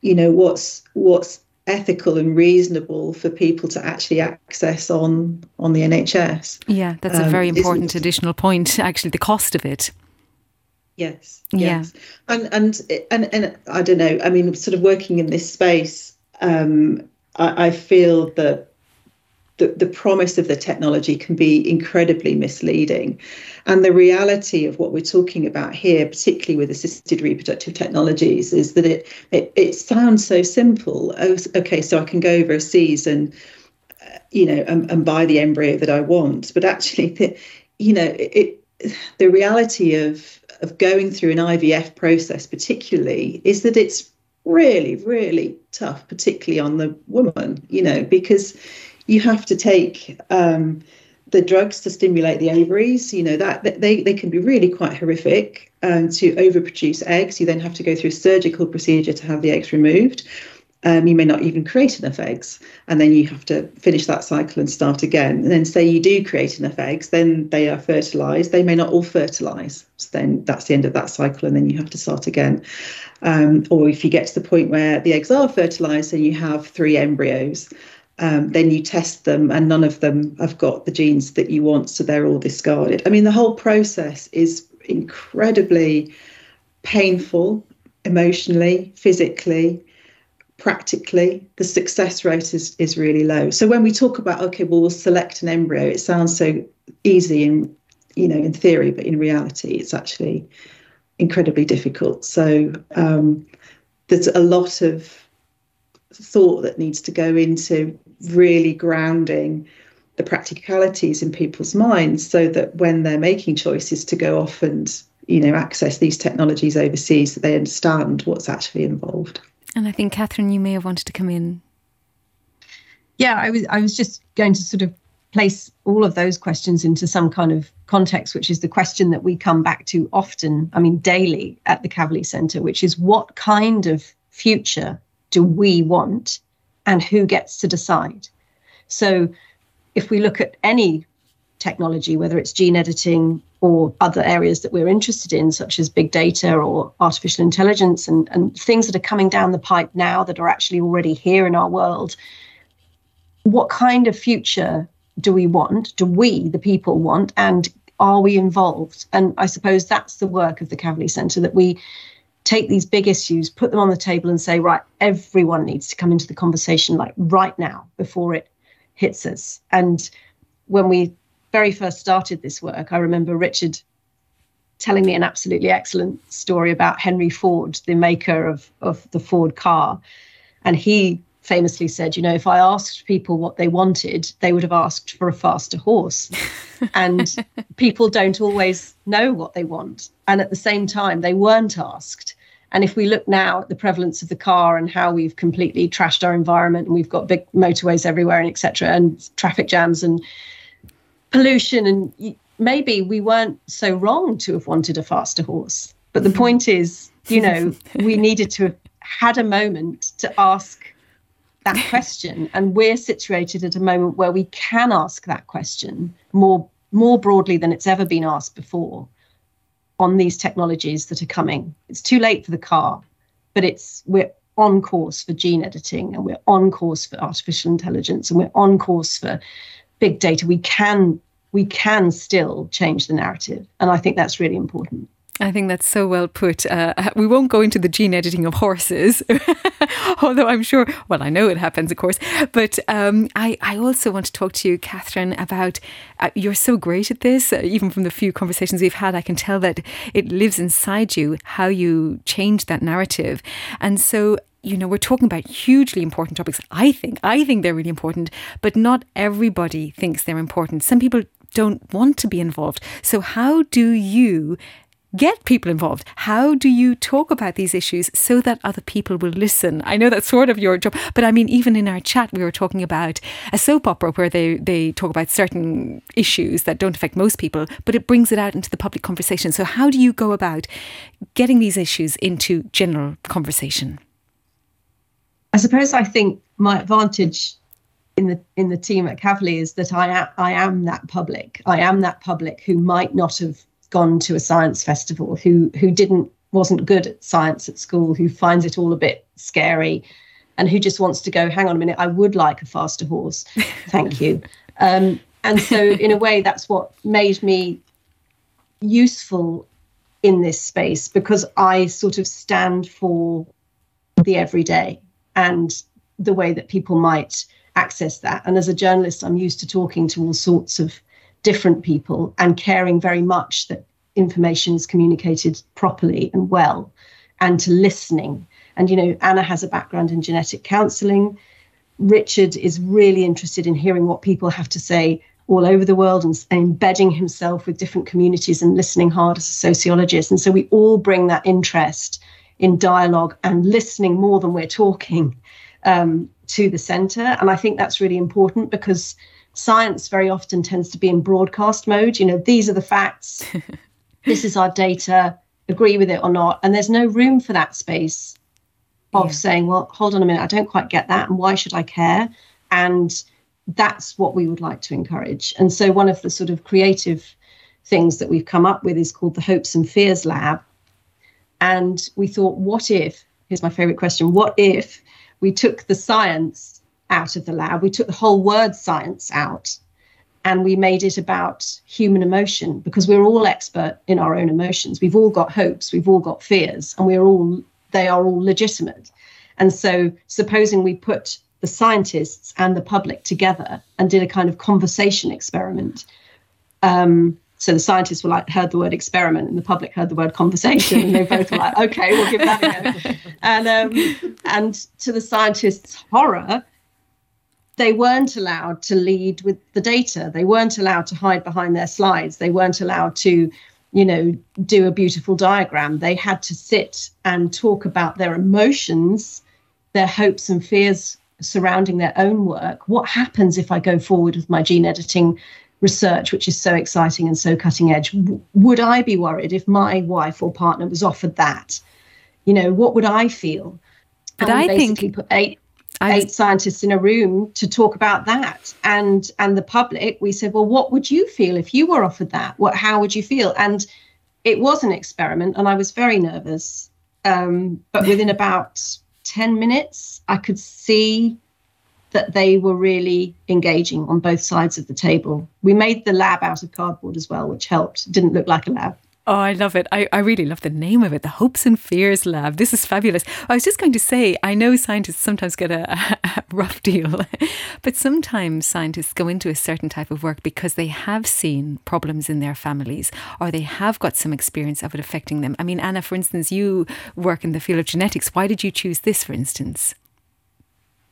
you know, what's what's ethical and reasonable for people to actually access on on the NHS. Yeah, that's um, a very important additional point. Actually, the cost of it. Yes. Yes. Yeah. And and and and I don't know. I mean, sort of working in this space, um, I, I feel that the, the promise of the technology can be incredibly misleading. And the reality of what we're talking about here, particularly with assisted reproductive technologies, is that it it, it sounds so simple. Oh, okay, so I can go overseas and uh, you know and, and, buy the embryo that I want, but actually, the, you know, it, the reality of of going through an IVF process, particularly, is that it's really, really tough, particularly on the woman, you know, because you have to take um, the drugs to stimulate the ovaries, you know, that they, they can be really quite horrific um, to overproduce eggs. You then have to go through a surgical procedure to have the eggs removed. Um, you may not even create enough eggs, and then you have to finish that cycle and start again. And then, say you do create enough eggs, then they are fertilized. They may not all fertilize. So then that's the end of that cycle, and then you have to start again. Um, or if you get to the point where the eggs are fertilized and you have three embryos, um, then you test them and none of them have got the genes that you want, so they're all discarded. I mean, the whole process is incredibly painful emotionally, physically, practically. The success rate is, is really low. So when we talk about, okay, well, we'll select an embryo, it sounds so easy in, you know, in theory, but in reality, it's actually incredibly difficult. So um, there's a lot of thought that needs to go into really grounding the practicalities in people's minds so that when they're making choices to go off and you know access these technologies overseas that they understand what's actually involved. And i think catherine you may have wanted to come in. Yeah i was i was just going to sort of place all of those questions into some kind of context which is the question that we come back to often i mean daily at the Kavli Centre which is what kind of future do we want and who gets to decide. So if we look at any technology, whether it's gene editing or other areas that we're interested in, such as big data or artificial intelligence and, and things that are coming down the pipe now that are actually already here in our world, what kind of future do we want? Do we, the people, want? And are we involved? And I suppose that's the work of the Kavli Centre that we take these big issues, put them on the table, and say, right, everyone needs to come into the conversation like right now before it hits us. And when we very first started this work, I remember Richard telling me an absolutely excellent story about Henry Ford, the maker of, of the Ford car. And he famously said, you know, if I asked people what they wanted, they would have asked for a faster horse. and people don't always know what they want. And at the same time, they weren't asked. And if we look now at the prevalence of the car and how we've completely trashed our environment and we've got big motorways everywhere and etc. and traffic jams and pollution and maybe we weren't so wrong to have wanted a faster horse. But the hmm. point is, you know, we needed to have had a moment to ask that question. And we're situated at a moment where we can ask that question more more broadly than it's ever been asked before on these technologies that are coming. It's too late for the car but it's we're on course for gene editing and we're on course for artificial intelligence and we're on course for big data. We can we can still change the narrative. And i think that's really important I think that's so well put. Uh, we won't go into the gene editing of horses, although I'm sure, well, I know it happens, of course. But um, I, I also want to talk to you, Catherine, about uh, you're so great at this. Uh, even from the few conversations we've had, I can tell that it lives inside you how you change that narrative. And so you know, we're talking about hugely important topics. I think, I think they're really important, but not everybody thinks they're important. Some people don't want to be involved. So, how do you get people involved? How do you talk about these issues so that other people will listen? I know that's sort of your job, but I mean, even in our chat, we were talking about a soap opera where they, they talk about certain issues that don't affect most people, but it brings it out into the public conversation. So, how do you go about getting these issues into general conversation? I suppose I think my advantage in the in the team at Kavli is that I am, I am that public. I am that public who might not have gone to a science festival, who who didn't wasn't good at science at school, who finds it all a bit scary, and who just wants to go, hang on a minute, I would like a faster horse, thank you. Um, and so, in a way, that's what made me useful in this space because I sort of stand for the everyday and the way that people might access that. And as a journalist, I'm used to talking to all sorts of different people and caring very much that information is communicated properly and well and to listening. And you know anna has a background in genetic counselling richard is really interested in hearing what people have to say all over the world and, and, embedding himself with different communities and listening hard as a sociologist. And so we all bring that interest in dialogue and listening more than we're talking um, to the centre. And I think that's really important because science very often tends to be in broadcast mode. You know, these are the facts, this is our data, agree with it or not. And there's no room for that space of yeah. saying, well, hold on a minute, I don't quite get that. And why should I care? And that's what we would like to encourage. And so, one of the sort of creative things that we've come up with is called the Hopes and Fears Lab. And we thought, what if, here's my favorite question, what if we took the science out of the lab, we took the whole word science out, and we made it about human emotion because we're all expert in our own emotions. We've all got hopes, we've all got fears, and we're all they are all legitimate. And so, supposing we put the scientists and the public together and did a kind of conversation experiment. Um, so the scientists were like heard the word experiment and the public heard the word conversation and they both were like, okay, we'll give that a go. And um, and to the scientists' horror, they weren't allowed to lead with the data. They weren't allowed to hide behind their slides. They weren't allowed to, you know, do a beautiful diagram. They had to sit and talk about their emotions, their hopes and fears surrounding their own work. What happens if I go forward with my gene editing research, which is so exciting and so cutting edge? Would I be worried if my wife or partner was offered that? You know, what would I feel? But I basically think put eight I eight scientists in a room to talk about that, and and the public. We said, well, what would you feel if you were offered that? What how would you feel? And it was an experiment, and I was very nervous. Um, but within about 10 minutes, I could see that they were really engaging on both sides of the table. We made the lab out of cardboard as well, which helped. It didn't look like a lab. Oh, I love it. I, I really love the name of it, the Hopes and Fears Lab. This is fabulous. I was just going to say, I know scientists sometimes get a, a, rough deal, but sometimes scientists go into a certain type of work because they have seen problems in their families or they have got some experience of it affecting them. I mean, Anna, for instance, you work in the field of genetics. Why did you choose this, for instance?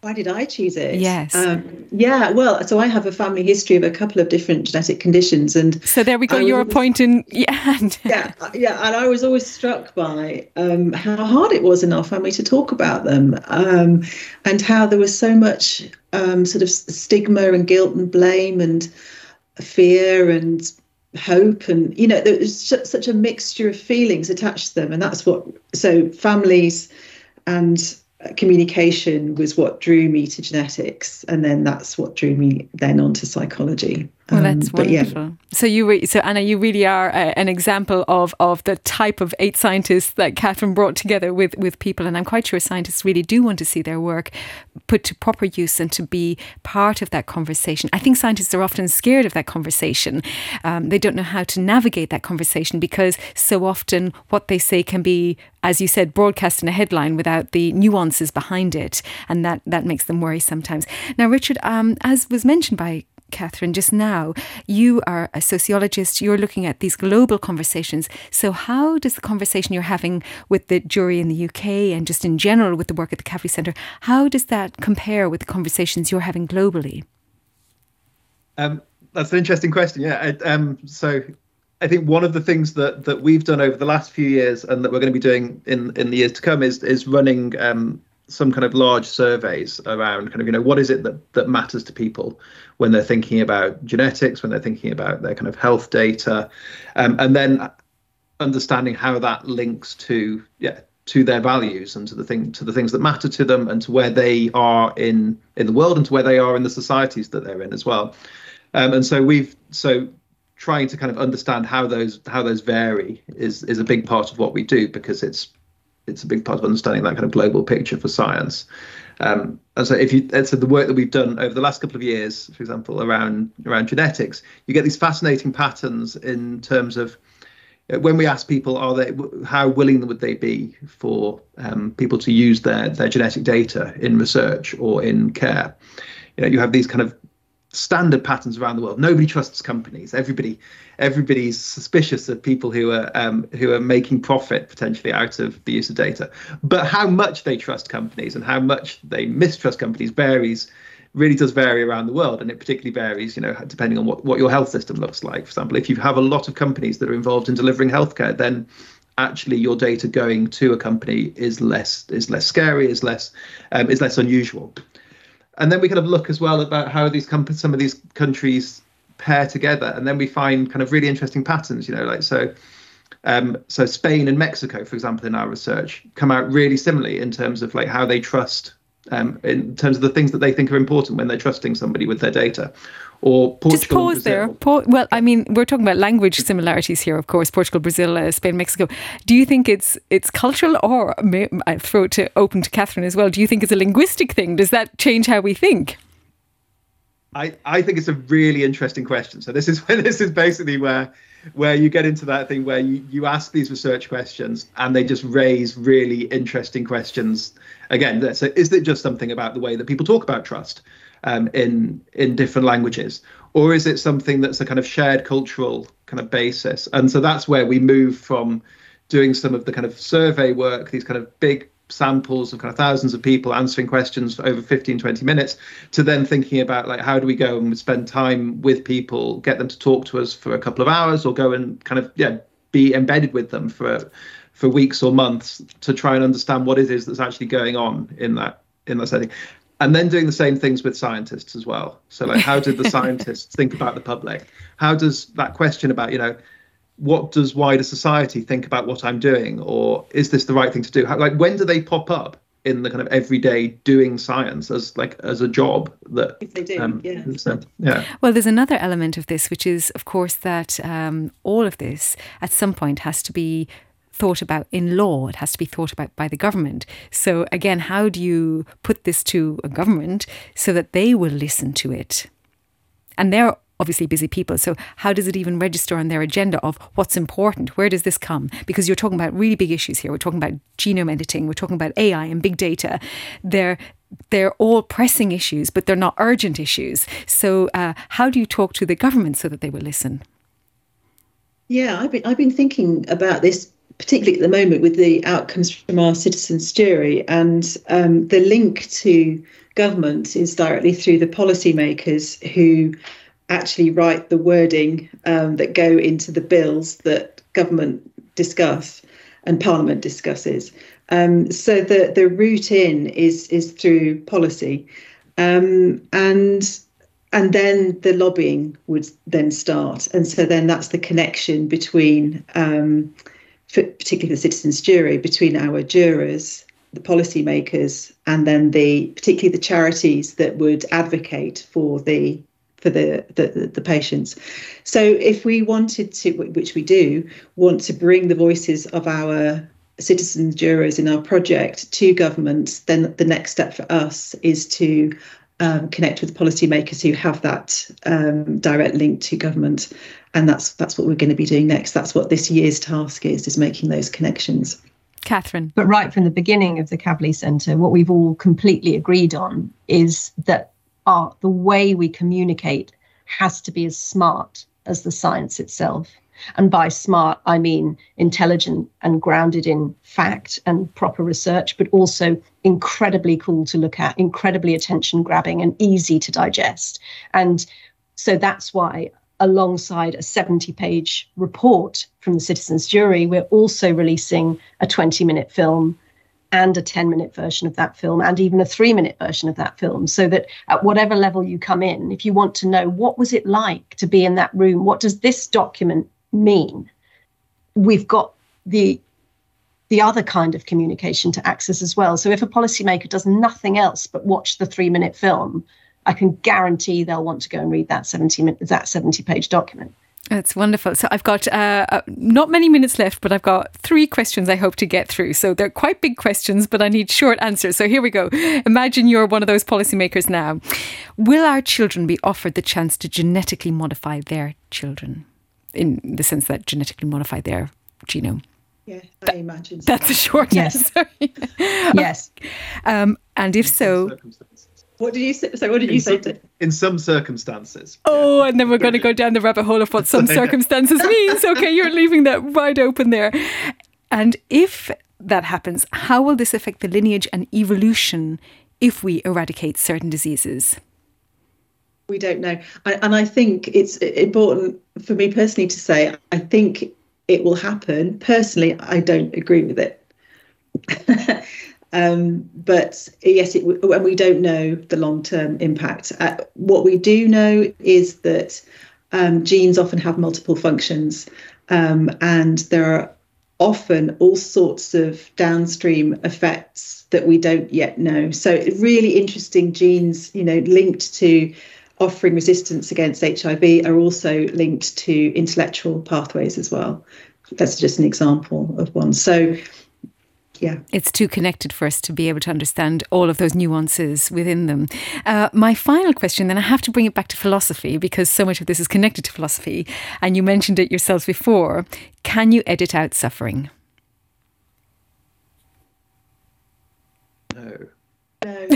Why did I choose it? Yes. Um, yeah. Well, so I have a family history of a couple of different genetic conditions, and so there we go. You're appointing. Yeah. yeah. Yeah. And I was always struck by um, how hard it was in our family to talk about them, um, and how there was so much um, sort of stigma and guilt and blame and fear and hope and you know there was such a mixture of feelings attached to them and that's what so families and communication was what drew me to genetics and then that's what drew me then onto psychology well, that's um, wonderful. Yeah. So you, re- so Anna, you really are uh, an example of of the type of eight scientists that Catherine brought together with with people, and I'm quite sure scientists really do want to see their work put to proper use and to be part of that conversation. I think scientists are often scared of that conversation. Um, they don't know how to navigate that conversation because so often what they say can be, as you said, broadcast in a headline without the nuances behind it, and that that makes them worry sometimes. Now, Richard, um, as was mentioned by Catherine, just now, you are a sociologist, you're looking at these global conversations. So, how does the conversation you're having with the jury in the UK and just in general with the work at the Kavli Centre, how does that compare with the conversations you're having globally? Um, that's an interesting question. Yeah. I, um, so, I think one of the things that that we've done over the last few years and that we're going to be doing in in the years to come is is running um, some kind of large surveys around kind of you know what is it that that matters to people when they're thinking about genetics when they're thinking about their kind of health data um, and then understanding how that links to yeah to their values and to the thing to the things that matter to them and to where they are in in the world and to where they are in the societies that they're in as well. Um, and so we've so trying to kind of understand how those how those vary is is a big part of what we do because it's it's a big part of understanding that kind of global picture for science. Um, and so, if you so the work that we've done over the last couple of years, for example, around around genetics, you get these fascinating patterns in terms of uh, when we ask people, are they how willing would they be for um, people to use their their genetic data in research or in care? You know, you have these kind of standard patterns around the world. Nobody trusts companies. Everybody, everybody's suspicious of people who are um, who are making profit potentially out of the use of data. But how much they trust companies and how much they mistrust companies varies. Really does vary around the world, and it particularly varies, you know, depending on what, what your health system looks like. For example, if you have a lot of companies that are involved in delivering healthcare, then actually your data going to a company is less is less scary, is less um, is less unusual. And then we kind of look as well about how these companies, some of these countries pair together, and then we find kind of really interesting patterns. You know, like so. Um, so Spain and Mexico, for example, in our research, come out really similarly in terms of like how they trust, um, in terms of the things that they think are important when they're trusting somebody with their data, or Portugal. Just pause there. Pa- well, I mean, we're talking about language similarities here, of course. Portugal, Brazil, uh, Spain, Mexico. Do you think it's it's cultural, or may, I throw it to open to Catherine as well? Do you think it's a linguistic thing? Does that change how we think? I, I think it's a really interesting question. So this is when this is basically where where you get into that thing where you, you ask these research questions and they just raise really interesting questions. Again, so is it just something about the way that people talk about trust um, in in different languages, or is it something that's a kind of shared cultural kind of basis? And so that's where we move from doing some of the kind of survey work, these kind of big samples of kind of thousands of people answering questions for over 15 20 minutes to then thinking about like how do we go and spend time with people get them to talk to us for a couple of hours or go and kind of yeah be embedded with them for for weeks or months to try and understand what it is that's actually going on in that in that setting and then doing the same things with scientists as well so like how did the scientists think about the public how does that question about you know what does wider society think about what I'm doing, or is this the right thing to do? How, like, when do they pop up in the kind of everyday doing science as like as a job that if they do, um, yeah. So, yeah. Well, there's another element of this, which is, of course, that um, all of this at some point has to be thought about in law. It has to be thought about by the government. So again, how do you put this to a government so that they will listen to it? And they're obviously busy people. So, how does it even register on their agenda of what's important? Where does this come? Because you're talking about really big issues here. We're talking about genome editing, we're talking about AI and big data. They're they're all pressing issues, but they're not urgent issues. So, uh, how do you talk to the government so that they will listen? Yeah, I've been I've been thinking about this particularly at the moment with the outcomes from our citizens jury and um, the link to government is directly through the policymakers who actually write the wording um, that go into the bills that government discuss and Parliament discusses. Um, so the the route in is is through policy, um, and and then the lobbying would then start, and so then that's the connection between, um, particularly the citizens' jury, between our jurors, the policymakers, and then the particularly the charities that would advocate for the for the, the, the patients. So if we wanted to, which we do, want to bring the voices of our citizens jurors in our project to government, then the next step for us is to um, connect with policymakers who have that um, direct link to government, and that's that's what we're going to be doing next. That's what this year's task is: is making those connections. Catherine. But right from the beginning of the Kavli Centre, what we've all completely agreed on is that our, the way we communicate has to be as smart as the science itself. And by smart, I mean intelligent and grounded in fact and proper research, but also incredibly cool to look at, incredibly attention grabbing and easy to digest. And so that's why, alongside a 70 page report from the citizens' jury, we're also releasing a 20 minute film and a 10 minute version of that film and even a three minute version of that film so that at whatever level you come in if you want to know what was it like to be in that room what does this document mean we've got the the other kind of communication to access as well so if a policymaker does nothing else but watch the three minute film i can guarantee they'll want to go and read that 70 that 70 page document that's wonderful. So I've got uh, uh, not many minutes left, but I've got three questions I hope to get through. So they're quite big questions, but I need short answers. So here we go. Imagine you're one of those policymakers now. Will our children be offered the chance to genetically modify their children, in the sense that genetically modify their genome? Yeah, I imagine. So. That's a short yes. answer. yes. Um, and if so, what did you say? So what did in you say? Some, to... In some circumstances. Oh, yeah. and then we're going to go down the rabbit hole of what some circumstances means. Okay, you're leaving that wide open there. And if that happens, how will this affect the lineage and evolution if we eradicate certain diseases? We don't know. I, and I think it's important for me personally to say, I think it will happen. Personally, I don't agree with it. um, but yes, it, and we don't know the long term impact. Uh, what we do know is that um, genes often have multiple functions, um, and there are often all sorts of downstream effects that we don't yet know. So really interesting genes, you know, linked to offering resistance against HIV are also linked to intellectual pathways as well. That's just an example of one. So yeah. It's too connected for us to be able to understand all of those nuances within them. Uh, my final question, then I have to bring it back to philosophy because so much of this is connected to philosophy, and you mentioned it yourselves before. Can you edit out suffering? No. No.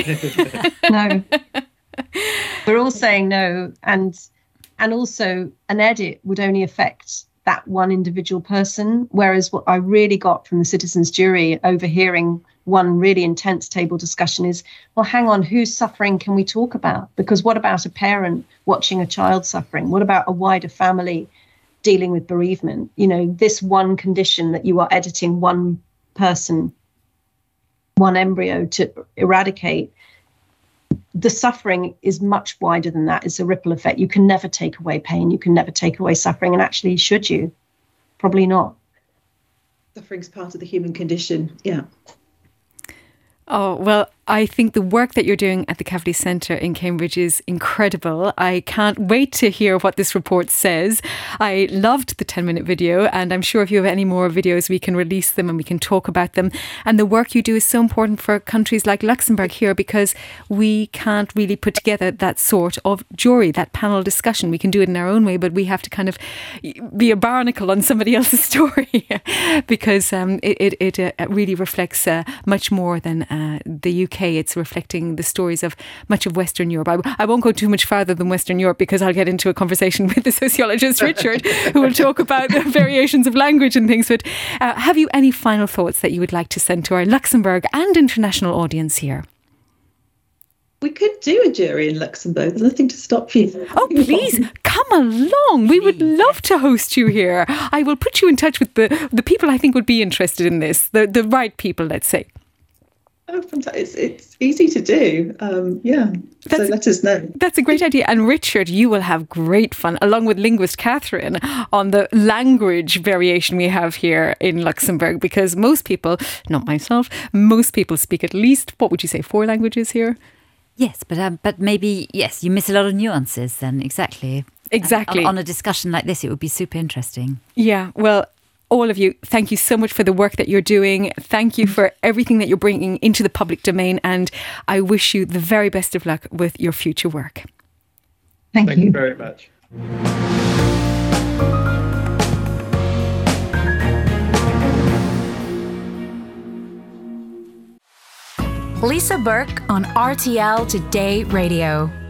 no. We're all saying no, and and also an edit would only affect that one individual person. Whereas what I really got from the citizens' jury overhearing one really intense table discussion is well, hang on, whose suffering can we talk about? Because what about a parent watching a child suffering? What about a wider family dealing with bereavement? You know, this one condition that you are editing one person, one embryo to eradicate the suffering is much wider than that. It's a ripple effect. You can never take away pain. You can never take away suffering. And actually, should you? Probably not. Suffering's part of the human condition. Yeah. Oh, well, I think the work that you're doing at the Kavli Centre in Cambridge is incredible. I can't wait to hear what this report says. I loved the 10 minute video, and I'm sure if you have any more videos, we can release them and we can talk about them. And the work you do is so important for countries like Luxembourg here because we can't really put together that sort of jury, that panel discussion. We can do it in our own way, but we have to kind of be a barnacle on somebody else's story because um, it, it, it uh, really reflects uh, much more than uh, the UK UK, it's reflecting the stories of much of Western Europe. I, I won't go too much farther than Western Europe because I'll get into a conversation with the sociologist Richard, who will talk about the variations of language and things. But uh, have you any final thoughts that you would like to send to our Luxembourg and international audience here? We could do a jury in Luxembourg. There's nothing to stop you. Oh, please come along. We would love to host you here. I will put you in touch with the, the people I think would be interested in this, the, the right people, let's say. Oh, fantastic. It's, it's easy to do. Um, yeah. That's, so let us know. That's a great idea. And Richard, you will have great fun, along with linguist Catherine, on the language variation we have here in Luxembourg, because most people, not myself, most people speak at least, what would you say, four languages here? Yes, but um, but maybe yes, you miss a lot of nuances. Then exactly, exactly. On, on a discussion like this, it would be super interesting. Yeah, well, all of you, thank you so much for the work that you're doing. Thank you mm. for everything that you're bringing into the public domain. And I wish you the very best of luck with your future work. Thank, thank you. you very much. Lisa Burke on RTL Today Radio.